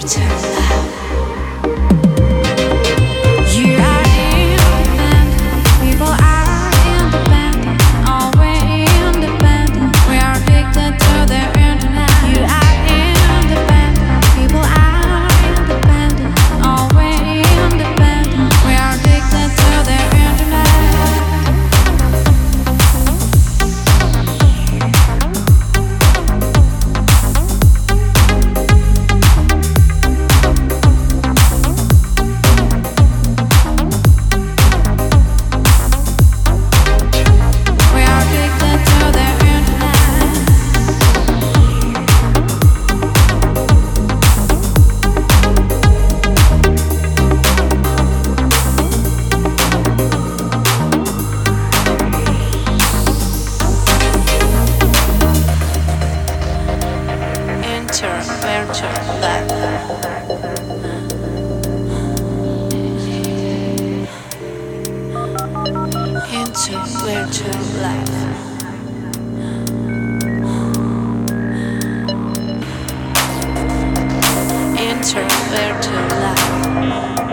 turn loud. nurture, nurture that. Into virtual life. Enter virtual life.